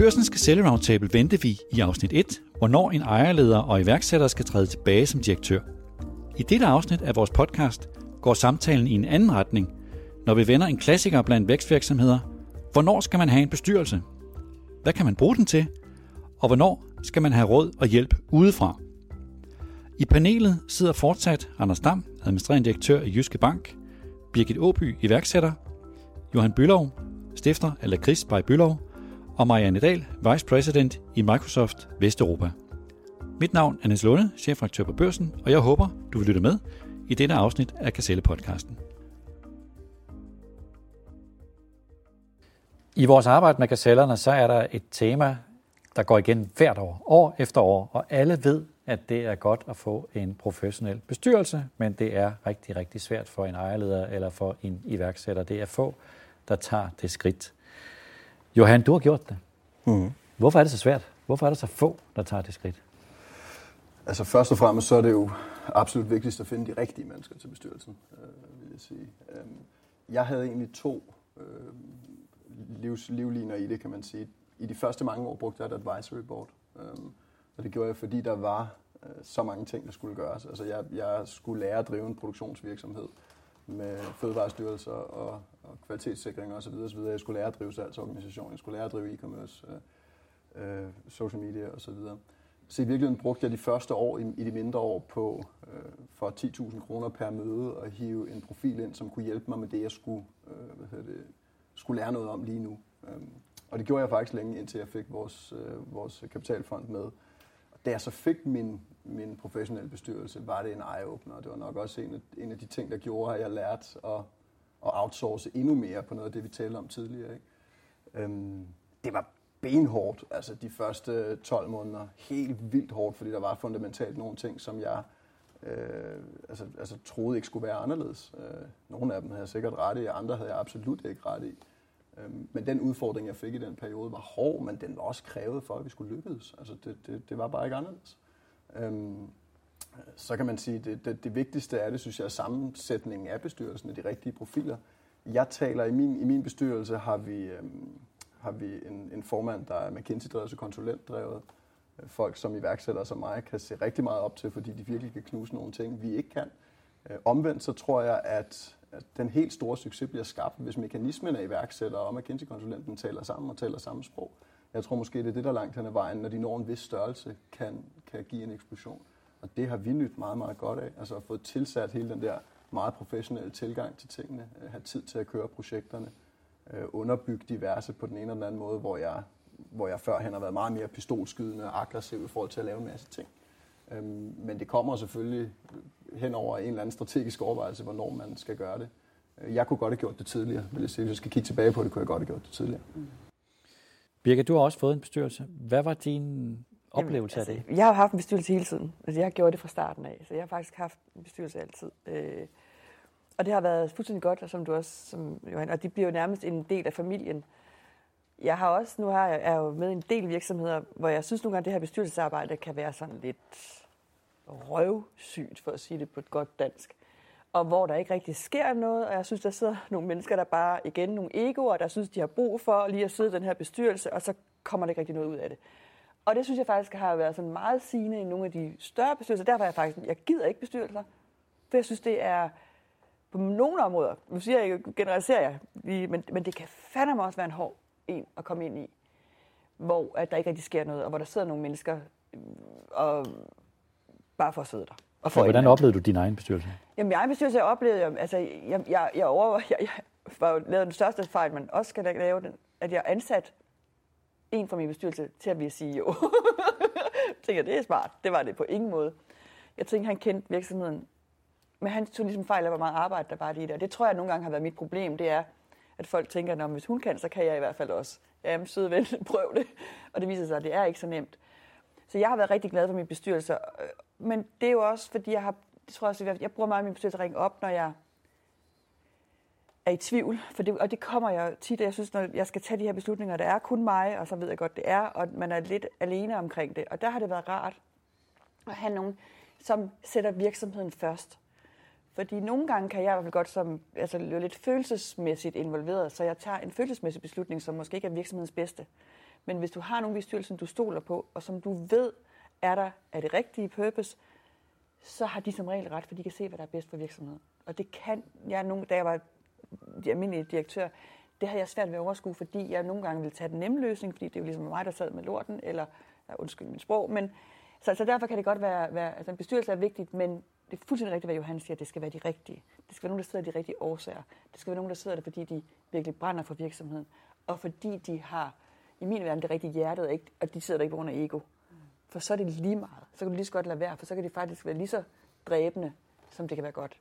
Børsen skal sælge Roundtable vendte vi i afsnit 1, hvornår en ejerleder og iværksætter skal træde tilbage som direktør. I dette afsnit af vores podcast går samtalen i en anden retning, når vi vender en klassiker blandt vækstvirksomheder. Hvornår skal man have en bestyrelse? Hvad kan man bruge den til? Og hvornår skal man have råd og hjælp udefra? I panelet sidder fortsat Anders Dam, administrerende direktør i Jyske Bank, Birgit Åby, iværksætter, Johan Bylov, stifter af Lakrids by Bylov, og Marianne Dahl, Vice President i Microsoft Vesteuropa. Mit navn er Niels Lunde, chefredaktør på Børsen, og jeg håber, du vil lytte med i dette afsnit af Kaselle-podcasten. I vores arbejde med kasellerne, så er der et tema, der går igen hvert år, år efter år, og alle ved, at det er godt at få en professionel bestyrelse, men det er rigtig, rigtig svært for en ejerleder eller for en iværksætter. Det er få, der tager det skridt. Johan, du har gjort det. Mm. Hvorfor er det så svært? Hvorfor er der så få, der tager det skridt? Altså først og fremmest så er det jo absolut vigtigst at finde de rigtige mennesker til bestyrelsen, øh, vil jeg sige. Øh, jeg havde egentlig to øh, livs, livliner i det, kan man sige. I de første mange år brugte jeg et advisory board, øh, og det gjorde jeg, fordi der var øh, så mange ting, der skulle gøres. Altså jeg, jeg skulle lære at drive en produktionsvirksomhed med fødevarestyrelser og, og kvalitetssikring osv. osv. Jeg skulle lære at drive salgsorganisation, jeg skulle lære at drive e-commerce, øh, øh social media osv. Så i virkeligheden brugte jeg de første år i, i de mindre år på øh, for 10.000 kroner per møde at hive en profil ind, som kunne hjælpe mig med det, jeg skulle, øh, hvad hedder det, skulle lære noget om lige nu. Øh, og det gjorde jeg faktisk længe, indtil jeg fik vores, øh, vores kapitalfond med. Og da jeg så fik min, min professionelle bestyrelse, var det en eye-opener. Det var nok også en af, en af de ting, der gjorde, at jeg lærte at, at outsource endnu mere på noget af det, vi talte om tidligere. Ikke? Øhm, det var benhårdt, altså de første 12 måneder. Helt vildt hårdt, fordi der var fundamentalt nogle ting, som jeg øh, altså, altså troede ikke skulle være anderledes. Øh, nogle af dem havde jeg sikkert ret i, andre havde jeg absolut ikke ret i. Øh, men den udfordring, jeg fik i den periode, var hård, men den var også krævet for, at vi skulle lykkes. Altså det, det, det var bare ikke anderledes. Øh, så kan man sige, at det, det, det vigtigste er det, synes jeg, er sammensætningen af bestyrelsen af de rigtige profiler. Jeg taler, i min, i min bestyrelse har vi... øhm, har vi en, en formand, der er McKinsey-drevet, så konsulentdrevet. Folk som iværksættere som mig kan se rigtig meget op til, fordi de virkelig kan knuse nogle ting, vi ikke kan. Øh, omvendt så tror jeg, at, at den helt store succes bliver skabt, hvis mekanismen af iværksættere og McKinsey-konsulenten taler sammen og taler samme sprog. Jeg tror måske, det er det, der langt hen ad vejen, når de når en vis størrelse, kan, kan give en eksplosion. Og det har vi nyt meget, meget godt af. Altså at få tilsat hele den der meget professionelle tilgang til tingene, øh, have tid til at køre projekterne, øh, underbygge diverse på den ene eller den anden måde, hvor jeg, hvor jeg førhen har været meget mere pistolskydende og aggressiv i forhold til at lave en masse ting. Øhm, men det kommer selvfølgelig hen over en eller anden strategisk overvejelse, hvornår man skal gøre det. Øh, jeg kunne godt have gjort det tidligere, vil jeg sige. Hvis jeg skal kigge tilbage på det, kunne jeg godt have gjort det tidligere. Mm. Birgit, du har også fået en bestyrelse. Hvad var din oplevelse Jamen, altså, af det? Jeg har haft en bestyrelse hele tiden. Altså, jeg har gjort det fra starten af, så jeg har faktisk haft en bestyrelse altid. Øh, og det har været fuldstændig godt, som du også, som Johan, og de bliver jo nærmest en del af familien. Jeg har også, nu har jeg, er jo med en del virksomheder, hvor jeg synes nogle gange, at det her bestyrelsesarbejde kan være sådan lidt røvsygt, for at sige det på et godt dansk. Og hvor der ikke rigtig sker noget, og jeg synes, der sidder nogle mennesker, der bare, igen, nogle egoer, der synes, de har brug for lige at sidde i den her bestyrelse, og så kommer der ikke rigtig noget ud af det. Og det synes jeg faktisk har været sådan meget sigende i nogle af de større bestyrelser. Derfor er jeg faktisk, jeg gider ikke bestyrelser, for jeg synes, det er, på nogle områder, nu siger jeg generaliserer jeg, men, men det kan fandme også være en hård en at komme ind i, hvor at der ikke rigtig sker noget, og hvor der sidder nogle mennesker øh, og bare for at sidde der. Og for hvordan oplevede du din egen bestyrelse? Jamen, min egen bestyrelse, jeg oplevede, altså, jeg, jeg, jeg, over, jeg, jeg var jo lavet den største fejl, man også skal lave, den, at jeg ansat en fra min bestyrelse til at blive CEO. jeg tænker, det er smart. Det var det på ingen måde. Jeg tænkte, han kendte virksomheden men han tog ligesom fejl af, hvor meget arbejde der var lige der. Det tror jeg nogle gange har været mit problem, det er, at folk tænker, at hvis hun kan, så kan jeg i hvert fald også. Jamen, søde ven, prøv det. Og det viser sig, at det er ikke så nemt. Så jeg har været rigtig glad for min bestyrelse. Øh, men det er jo også, fordi jeg har, det tror jeg, også, jeg bruger meget min bestyrelse at ringe op, når jeg er i tvivl. For det, og det kommer jeg tit, jeg synes, når jeg skal tage de her beslutninger, der er kun mig, og så ved jeg godt, det er, og man er lidt alene omkring det. Og der har det været rart at have nogen, som sætter virksomheden først. Fordi nogle gange kan jeg i hvert fald godt som, altså, lidt følelsesmæssigt involveret, så jeg tager en følelsesmæssig beslutning, som måske ikke er virksomhedens bedste. Men hvis du har nogen i styrelsen, du stoler på, og som du ved, er der er det rigtige purpose, så har de som regel ret, for de kan se, hvad der er bedst for virksomheden. Og det kan jeg nogle, da jeg var de almindelige direktør, det havde jeg svært ved at overskue, fordi jeg nogle gange ville tage den nemme løsning, fordi det er jo ligesom mig, der sad med lorten, eller ja, undskyld min sprog, men så, så derfor kan det godt være, være altså en bestyrelse er vigtigt, men det er fuldstændig rigtigt, hvad Johan siger, det skal være de rigtige. Det skal være nogen, der sidder de rigtige årsager. Det skal være nogen, der sidder der, fordi de virkelig brænder for virksomheden, og fordi de har, i min verden, det rigtige hjertet, ikke? og de sidder der ikke på grund af ego. For så er det lige meget. Så kan du lige så godt lade være, for så kan det faktisk være lige så dræbende, som det kan være godt.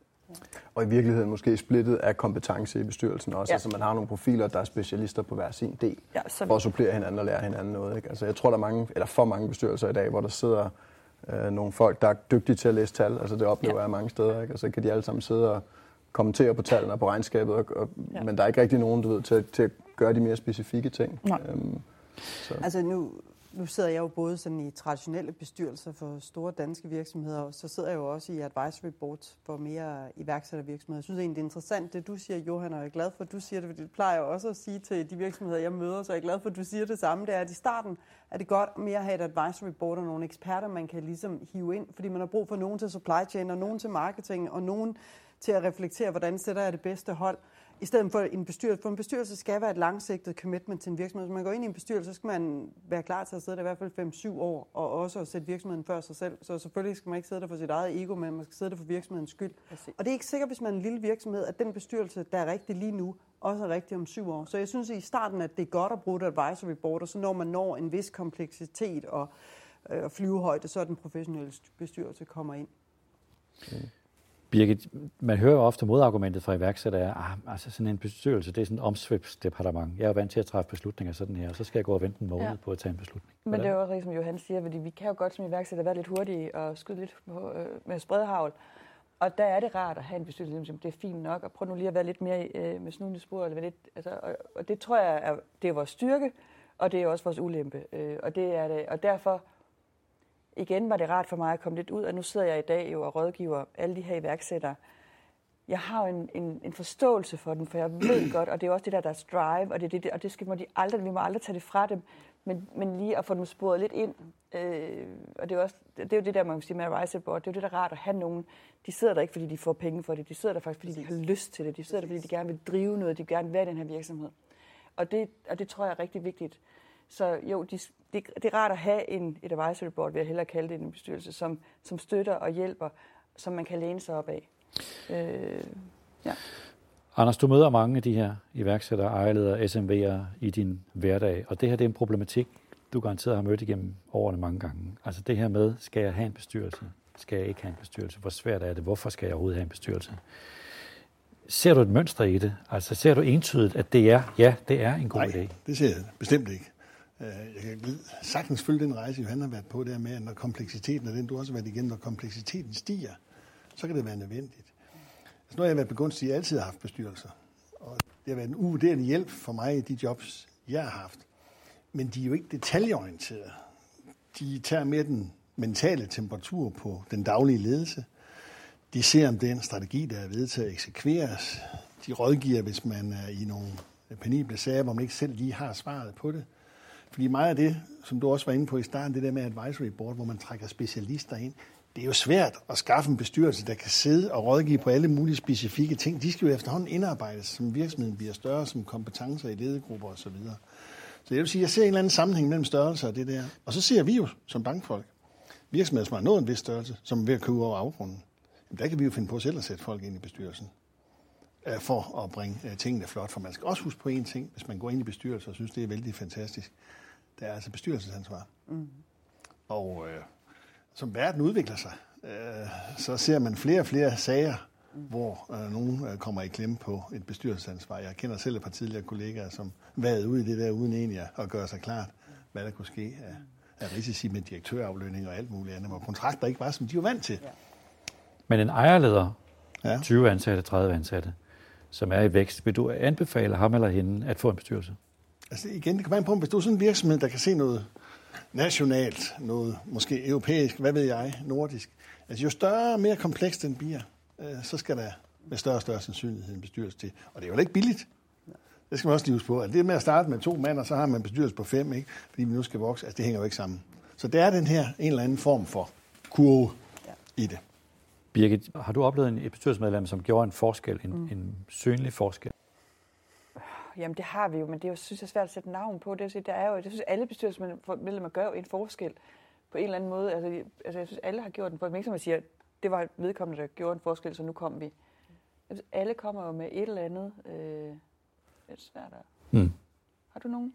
Og i virkeligheden måske splittet af kompetence i bestyrelsen også. Ja. Altså man har nogle profiler, der er specialister på hver sin del. Ja, så... For at supplere hinanden og lære hinanden noget. Ikke? Altså jeg tror, der er mange, eller for mange bestyrelser i dag, hvor der sidder øh, nogle folk, der er dygtige til at læse tal. Altså det oplever ja. jeg mange steder. Ikke? Og så kan de alle sammen sidde og kommentere på tallene og på regnskabet. Og, og, ja. Men der er ikke rigtig nogen, du ved, til, til at gøre de mere specifikke ting. Nej. Øhm, så. Altså nu, nu sidder jeg jo både sådan i traditionelle bestyrelser for store danske virksomheder, og så sidder jeg jo også i advisory boards for mere iværksættervirksomheder. Jeg synes egentlig, det er interessant, det du siger, Johan, og jeg er glad for, at du siger det, fordi det plejer jeg også at sige til de virksomheder, jeg møder, så jeg er glad for, at du siger det samme. Det er, at i starten er det godt mere at have et advisory board og nogle eksperter, man kan ligesom hive ind, fordi man har brug for nogen til supply chain, og nogen til marketing, og nogen til at reflektere, hvordan sætter jeg det bedste hold i stedet for en bestyrelse. For en bestyrelse skal være et langsigtet commitment til en virksomhed. Hvis man går ind i en bestyrelse, så skal man være klar til at sidde der i hvert fald 5-7 år, og også at sætte virksomheden før sig selv. Så selvfølgelig skal man ikke sidde der for sit eget ego, men man skal sidde der for virksomhedens skyld. Og det er ikke sikkert, hvis man er en lille virksomhed, at den bestyrelse, der er rigtig lige nu, også er rigtig om syv år. Så jeg synes i starten, at det er godt at bruge et advisory board, og så når man når en vis kompleksitet og, øh, og flyvehøjde, så er den professionelle bestyrelse kommer ind. Okay. Birgit, man hører jo ofte modargumentet fra iværksættere, ah, altså sådan en bestyrelse, det er sådan et omsvøbsdepartement. Jeg er jo vant til at træffe beslutninger sådan her, og så skal jeg gå og vente en måned ja. på at tage en beslutning. Hvordan? Men det er jo også som Johan siger, fordi vi kan jo godt som iværksætter være lidt hurtige og skyde lidt på, øh, med spredhavl. Og der er det rart at have en bestyrelse, som det er fint nok, og prøv nu lige at være lidt mere øh, med snuden i sporet. Eller lidt, altså, og, og, det tror jeg, er, det er vores styrke, og det er også vores ulempe. Øh, og, det er det, og derfor igen var det rart for mig at komme lidt ud, og nu sidder jeg i dag jo og rådgiver alle de her iværksættere. Jeg har jo en, en, en forståelse for dem, for jeg ved godt, og det er også det der, deres drive, og det, det, og det skal må de aldrig, vi må aldrig tage det fra dem, men, men lige at få dem sporet lidt ind. Øh, og det er, også, det er jo det der, man kan sige med Rise Board, det er jo det, der er rart at have nogen. De sidder der ikke, fordi de får penge for det, de sidder der faktisk, fordi de har lyst til det, de sidder der, fordi de gerne vil drive noget, de vil gerne være i den her virksomhed. Og det, og det tror jeg er rigtig vigtigt. Så jo, de, det, det er rart at have en, et advisory board, vil jeg hellere kalde det, en bestyrelse, som, som støtter og hjælper, som man kan læne sig op af. Øh, ja. Anders, du møder mange af de her iværksættere, ejerledere, SMV'ere i din hverdag, og det her det er en problematik, du garanteret har mødt igennem årene mange gange. Altså det her med, skal jeg have en bestyrelse? Skal jeg ikke have en bestyrelse? Hvor svært er det? Hvorfor skal jeg overhovedet have en bestyrelse? Ser du et mønster i det? Altså ser du entydigt, at det er, ja, det er en god Nej, idé? det ser jeg bestemt ikke. Øh, jeg kan sagtens følge den rejse, Johan har været på der med, at når kompleksiteten, og den du også har været igennem, når kompleksiteten stiger, så kan det være nødvendigt. Altså, nu har jeg været begunstiget, at jeg altid har haft bestyrelser. Og det har været en uvurderlig hjælp for mig i de jobs, jeg har haft. Men de er jo ikke detaljeorienterede. De tager mere den mentale temperatur på den daglige ledelse. De ser, om den strategi, der er vedtaget, eksekveres. De rådgiver, hvis man er i nogle penible sager, hvor man ikke selv lige har svaret på det. Fordi meget af det, som du også var inde på i starten, det der med advisory board, hvor man trækker specialister ind, det er jo svært at skaffe en bestyrelse, der kan sidde og rådgive på alle mulige specifikke ting. De skal jo efterhånden indarbejdes, som virksomheden bliver større, som kompetencer i ledergrupper osv. Så jeg vil sige, jeg ser en eller anden sammenhæng mellem størrelse og det der. Og så ser vi jo som bankfolk, virksomheder, som har nået en vis størrelse, som er ved at købe over afgrunden. Jamen, der kan vi jo finde på selv at sætte folk ind i bestyrelsen øh, for at bringe øh, tingene flot. For man skal også huske på en ting, hvis man går ind i bestyrelsen og synes, det er vældig fantastisk. Det er altså bestyrelsesansvar. Mm. Og øh, som verden udvikler sig, øh, så ser man flere og flere sager, mm. hvor øh, nogen øh, kommer i klemme på et bestyrelsesansvar. Jeg kender selv et par tidligere kollegaer, som været ude i det der, uden egentlig at gøre sig klart, hvad der kunne ske af, af risici med direktøraflønning og alt muligt andet, hvor kontrakter ikke var, som de var vant til. Ja. Men en ejerleder, ja. 20 ansatte, 30 ansatte, som er i vækst, vil du anbefale ham eller hende at få en bestyrelse? Altså igen, det kan være på, hvis du er sådan en virksomhed, der kan se noget nationalt, noget måske europæisk, hvad ved jeg, nordisk. Altså jo større og mere komplekst den bliver, øh, så skal der med større og større sandsynlighed en bestyrelse til. Og det er jo ikke billigt. Det skal man også lige huske på. At det med at starte med to mand, og så har man bestyrelse på fem, ikke? fordi vi nu skal vokse, altså det hænger jo ikke sammen. Så det er den her en eller anden form for kurve ja. i det. Birgit, har du oplevet en bestyrelsesmedlem, som gjorde en forskel, en, mm. en synlig forskel? Jamen det har vi jo, men det er jo, synes jeg, er svært at sætte navn på. Det, der er jo, jeg synes, alle bestyrelsesmedlemmer gør jo en forskel på en eller anden måde. Altså, altså jeg synes, alle har gjort en forskel. Men ikke som man siger, det var vedkommende, der gjorde en forskel, så nu kom vi. Synes, alle kommer jo med et eller andet. Øh, det er svært at... Mm. Har du nogen?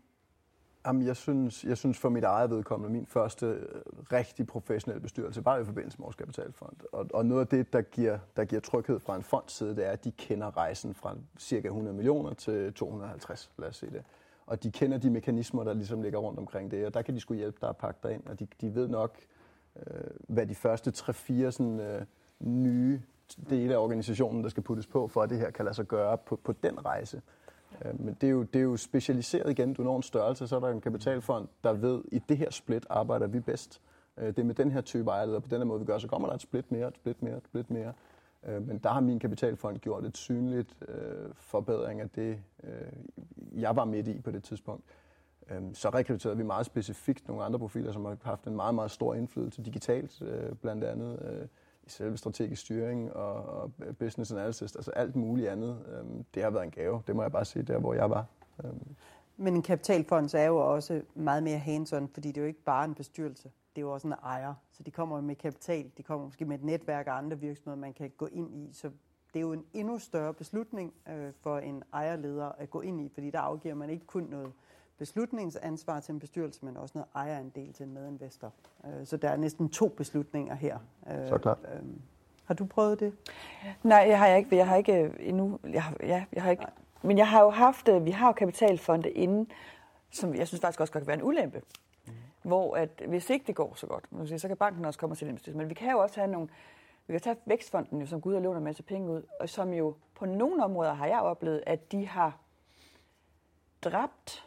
Jamen, jeg synes, jeg synes for mit eget vedkommende, min første øh, rigtig professionelle bestyrelse var i forbindelse med vores kapitalfond. Og, og noget af det, der giver, der giver tryghed fra en fonds side, det er, at de kender rejsen fra cirka 100 millioner til 250, lad os se det. Og de kender de mekanismer, der ligesom ligger rundt omkring det, og der kan de skulle hjælpe dig at pakke dig ind, og de, de ved nok, øh, hvad de første 3-4 sådan, øh, nye dele af organisationen, der skal puttes på, for at det her kan lade sig gøre på, på den rejse. Men det er, jo, det er jo specialiseret igen. Du når en størrelse, så er der en kapitalfond, der ved, at i det her split arbejder vi bedst. Øh, det er med den her type ejerleder, på den her måde vi gør, så kommer der et split mere, et split mere, et split mere. Øh, men der har min kapitalfond gjort et synligt øh, forbedring af det, jeg var midt i på det tidspunkt. Så rekrutterede vi meget specifikt nogle andre profiler, som har haft en meget, meget stor indflydelse digitalt, blandt andet i selve strategisk styring og, og business analysis, altså alt muligt andet. Øhm, det har været en gave, det må jeg bare sige, der hvor jeg var. Øhm. Men en kapitalfond er jo også meget mere hands-on, fordi det er jo ikke bare en bestyrelse, det er jo også en ejer. Så de kommer med kapital, de kommer måske med et netværk af andre virksomheder, man kan gå ind i. Så det er jo en endnu større beslutning øh, for en ejerleder at gå ind i, fordi der afgiver man ikke kun noget beslutningsansvar til en bestyrelse, men også noget ejerandel til en medinvestor. Øh, så der er næsten to beslutninger her. Øh, så klart. Øhm, har du prøvet det? Nej, jeg har ikke. Jeg har ikke øh, endnu. Jeg har, ja, jeg har ikke. Men jeg har jo haft, vi har jo kapitalfonde inden, som jeg synes faktisk også godt kan være en ulempe. Mm. Hvor at hvis ikke det går så godt, så kan banken også komme og sætte en Men vi kan jo også have nogle, vi kan tage Vækstfonden, jo, som Gud og låner en masse penge ud, og som jo på nogle områder har jeg oplevet, at de har dræbt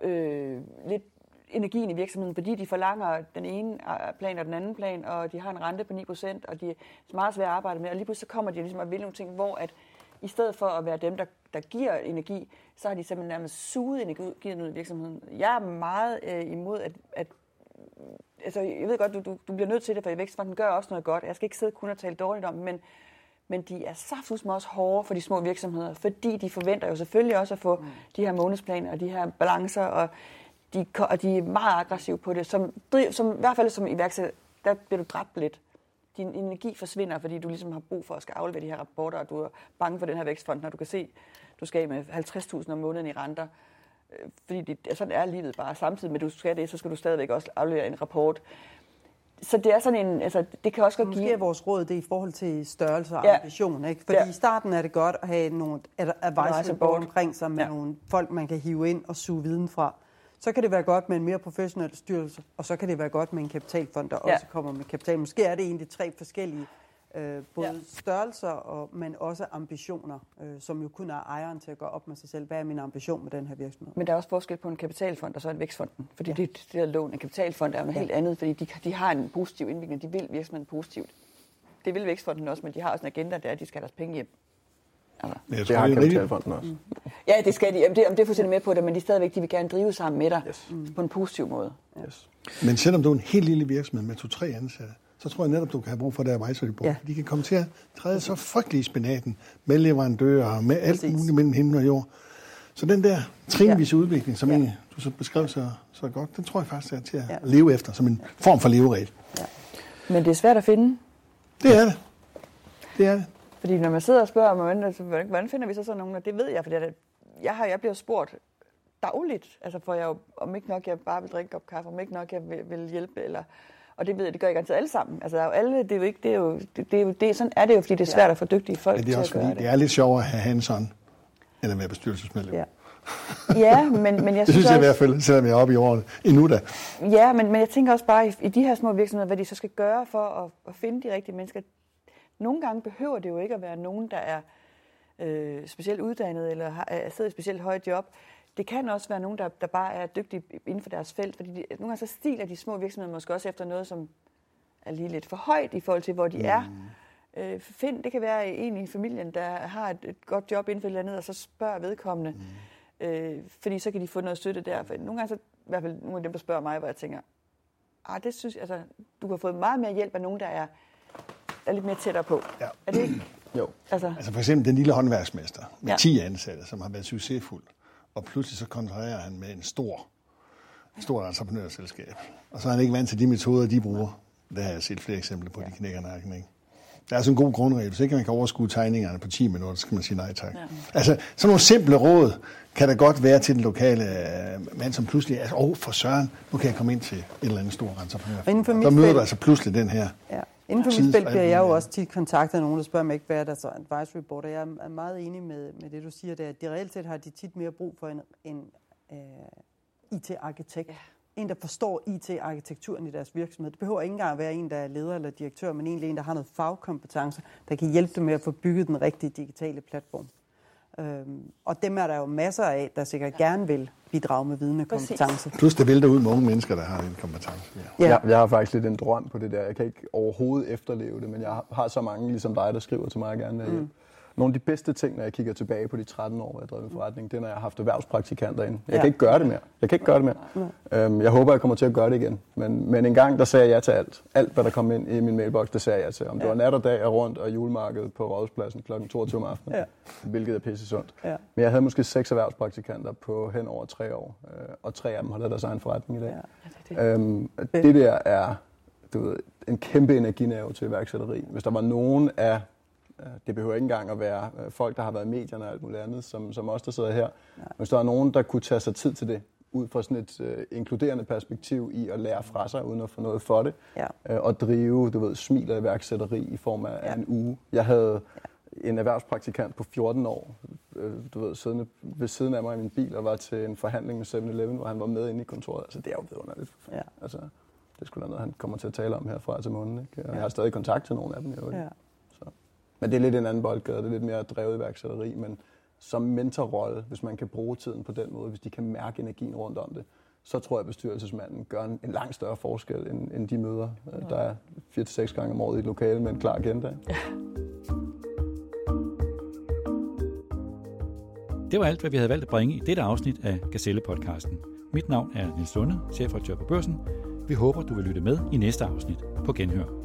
øh, lidt energien i virksomheden, fordi de forlanger den ene øh, plan og den anden plan, og de har en rente på 9%, og de er meget svære at arbejde med, og lige pludselig så kommer de ligesom og vil nogle ting, hvor at i stedet for at være dem, der, der giver energi, så har de simpelthen nærmest suget energien ud i virksomheden. Jeg er meget øh, imod, at, at altså, jeg ved godt, du, du, du bliver nødt til det, for Vækstfonden gør også noget godt. Jeg skal ikke sidde kun og tale dårligt om men men de er saftsusme også hårde for de små virksomheder, fordi de forventer jo selvfølgelig også at få mm. de her månedsplaner og de her balancer, og de, og de er meget aggressive på det. Som, som, I hvert fald som iværksætter, der bliver du dræbt lidt. Din energi forsvinder, fordi du ligesom har brug for at skal aflevere de her rapporter, og du er bange for den her vækstfond, når du kan se, du skal med 50.000 om måneden i renter. Øh, fordi det, sådan er livet bare. Samtidig med, at du skal det, så skal du stadigvæk også aflevere en rapport så det er sådan en, altså det kan også godt give... Måske er vores råd det i forhold til størrelse og ja. ambition, ikke? Fordi ja. i starten er det godt at have nogle advisory board omkring sig med ja. nogle folk, man kan hive ind og suge viden fra. Så kan det være godt med en mere professionel styrelse, og så kan det være godt med en kapitalfond, der ja. også kommer med kapital. Måske er det egentlig tre forskellige øh, både ja. størrelser, og, men også ambitioner, øh, som jo kun er ejeren til at gå op med sig selv. Hvad er min ambition med den her virksomhed? Men der er også forskel på en kapitalfond og så en vækstfonden. Fordi ja. det, det der lån, en kapitalfond er jo noget ja. helt andet, fordi de, de har en positiv indvikling. De vil virksomheden positivt. Det vil vækstfonden også, men de har også en agenda, der er, at de skal have deres penge hjem. Altså. Jeg tror, det har kapitalfonden også. Mm. Ja, det skal de. Jamen, det, det er fuldstændig med på det, men de stadigvæk de vil gerne drive sammen med dig yes. på en positiv måde. Yes. Men selvom du er en helt lille virksomhed med to-tre ansatte, så tror jeg netop, du kan have brug for det advisory board. Ja. De kan komme til at træde så frygtelig i spinaten med leverandører med alt Præcis. muligt mellem himmel og jord. Så den der trinvise ja. udvikling, som ja. du så beskrev så, så godt, den tror jeg faktisk er til at ja. leve efter, som en form for leveregel. Ja. Men det er svært at finde. Det er det. Det er det. Fordi når man sidder og spørger mig, altså, hvordan finder vi så sådan nogen, og det ved jeg, fordi jeg, har, jeg bliver spurgt dagligt, altså for jeg om ikke nok, jeg bare vil drikke op kaffe, om ikke nok, jeg vil, vil hjælpe, eller og det ved jeg, det gør ikke altid alle sammen. Altså, der er jo alle, det er jo ikke, det er jo, det, det er jo, det, sådan er det jo, fordi det er svært at få dygtige folk Men det er også til at gøre fordi, det. det er lidt sjovere at have hands on, end at være bestyrelsesmedlem. Ja. ja, men, men jeg synes, det synes jeg også, i hvert fald, selvom jeg er oppe i årene endnu da. Ja, men, men jeg tænker også bare i, i de her små virksomheder, hvad de så skal gøre for at, at finde de rigtige mennesker. Nogle gange behøver det jo ikke at være nogen, der er øh, specielt uddannet eller har, er sidder i et specielt højt job. Det kan også være nogen, der, der bare er dygtige inden for deres felt, fordi de, nogle gange så stiler de små virksomheder måske også efter noget, som er lige lidt for højt i forhold til, hvor de mm. er. Øh, find, det kan være en i familien, der har et, et godt job inden for et eller andet, og så spørger vedkommende. Øh, fordi så kan de få noget støtte der. For nogle gange så, i hvert fald nogle af dem, der spørger mig, hvor jeg tænker, ah, det synes altså, du kan få meget mere hjælp af nogen, der er, er lidt mere tættere på. Ja. Er det ikke? Jo. Altså, Altså for eksempel den lille håndværksmester med Ja. 10 ansatte, som har været succesfuld, og pludselig så kontraherer han med en stor, stor entreprenørselskab. Og så er han ikke vant til de metoder, de bruger. Det har jeg set flere eksempler på, de knækker nakken, ikke? Der er sådan en god grundregel. Hvis ikke man kan overskue tegningerne på 10 minutter, så skal man sige nej tak. Ja. Altså, sådan nogle simple råd kan der godt være til den lokale øh, mand, som pludselig er, åh, oh, for søren, nu kan jeg komme ind til et eller andet stor entreprenør. Og inden for mit Så møder felt- du altså pludselig den her. Ja. Inden for mit felt og bliver jeg jo også tit kontaktet af nogen, der spørger mig ikke, hvad er deres advisory board, og jeg er meget enig med, med det, du siger, det er, at de reelt set har de tit mere brug for en, en øh, IT-arkitekt. Ja. En, der forstår IT-arkitekturen i deres virksomhed. Det behøver ikke engang at være en, der er leder eller direktør, men egentlig en, der har noget fagkompetence, der kan hjælpe dem med at få bygget den rigtige digitale platform. Øhm, og dem er der jo masser af, der sikkert ja. gerne vil bidrage med viden og kompetence. Plus det vælter ud med unge mennesker, der har den kompetence. Ja. Ja. Jeg, jeg har faktisk lidt en drøm på det der. Jeg kan ikke overhovedet efterleve det, men jeg har- så mange ligesom dig, der skriver til mig og gerne vil hjælpe. Nogle af de bedste ting, når jeg kigger tilbage på de 13 år, jeg har drevet min forretning, det er, når jeg har haft erhvervspraktikanter ind. Jeg Ja. kan ikke gøre det mere. Jeg kan ikke gøre det mere. Øhm, jeg håber, jeg kommer til at gøre det igen. Men, men en gang, der sagde jeg ja til alt. Alt, hvad der kom ind i min mailbox, det sagde jeg ja til. Om det var nat og dag og rundt og julemarkedet på Rådhuspladsen kl. 22 om aftenen, Ja. hvilket er pisse sundt. Ja. Men jeg havde måske seks erhvervspraktikanter på hen over tre år, øh, og tre af dem har lavet deres egen forretning i dag. Ja. Øhm, det der er du ved, en kæmpe energinerve til iværksætteri. Hvis der var nogen af, det behøver ikke engang at være øh, folk, der har været i medierne og alt muligt andet, som, som os, der sidder her. Hvis der er nogen, der kunne tage sig tid til det, ud fra sådan et øh, inkluderende perspektiv i at lære fra sig, uden at få noget for det, Ja. øh, og drive, du ved, smil og iværksætteri i form af, Ja. en uge. Jeg havde en erhvervspraktikant på 14 år, øh, du ved, siddende ved siden af mig i min bil og var til en forhandling med 7-Eleven, hvor han var med inde i kontoret. Altså, det er jo vidunderligt. Ja. Altså, det er sgu da noget, han kommer til at tale om herfra til måneden. Ikke? Og jeg har stadig kontakt til nogle af dem. Jo, ikke? Ja. Men det er lidt en anden boldgade. Det er lidt mere drevet iværksætteri. Men som mentorrolle, hvis man kan bruge tiden på den måde, hvis de kan mærke energien rundt om det, så tror jeg, at bestyrelsesmanden gør en, en langt større forskel, end, end de møder, ja. der er 4-6 gange om året i et lokale med en klar agenda. Det var alt, hvad vi havde valgt at bringe i dette afsnit af Gazelle-podcasten. Mit navn er Nils Lunde, chefredaktør på Børsen. Vi håber, du vil lytte med i næste afsnit på Genhør.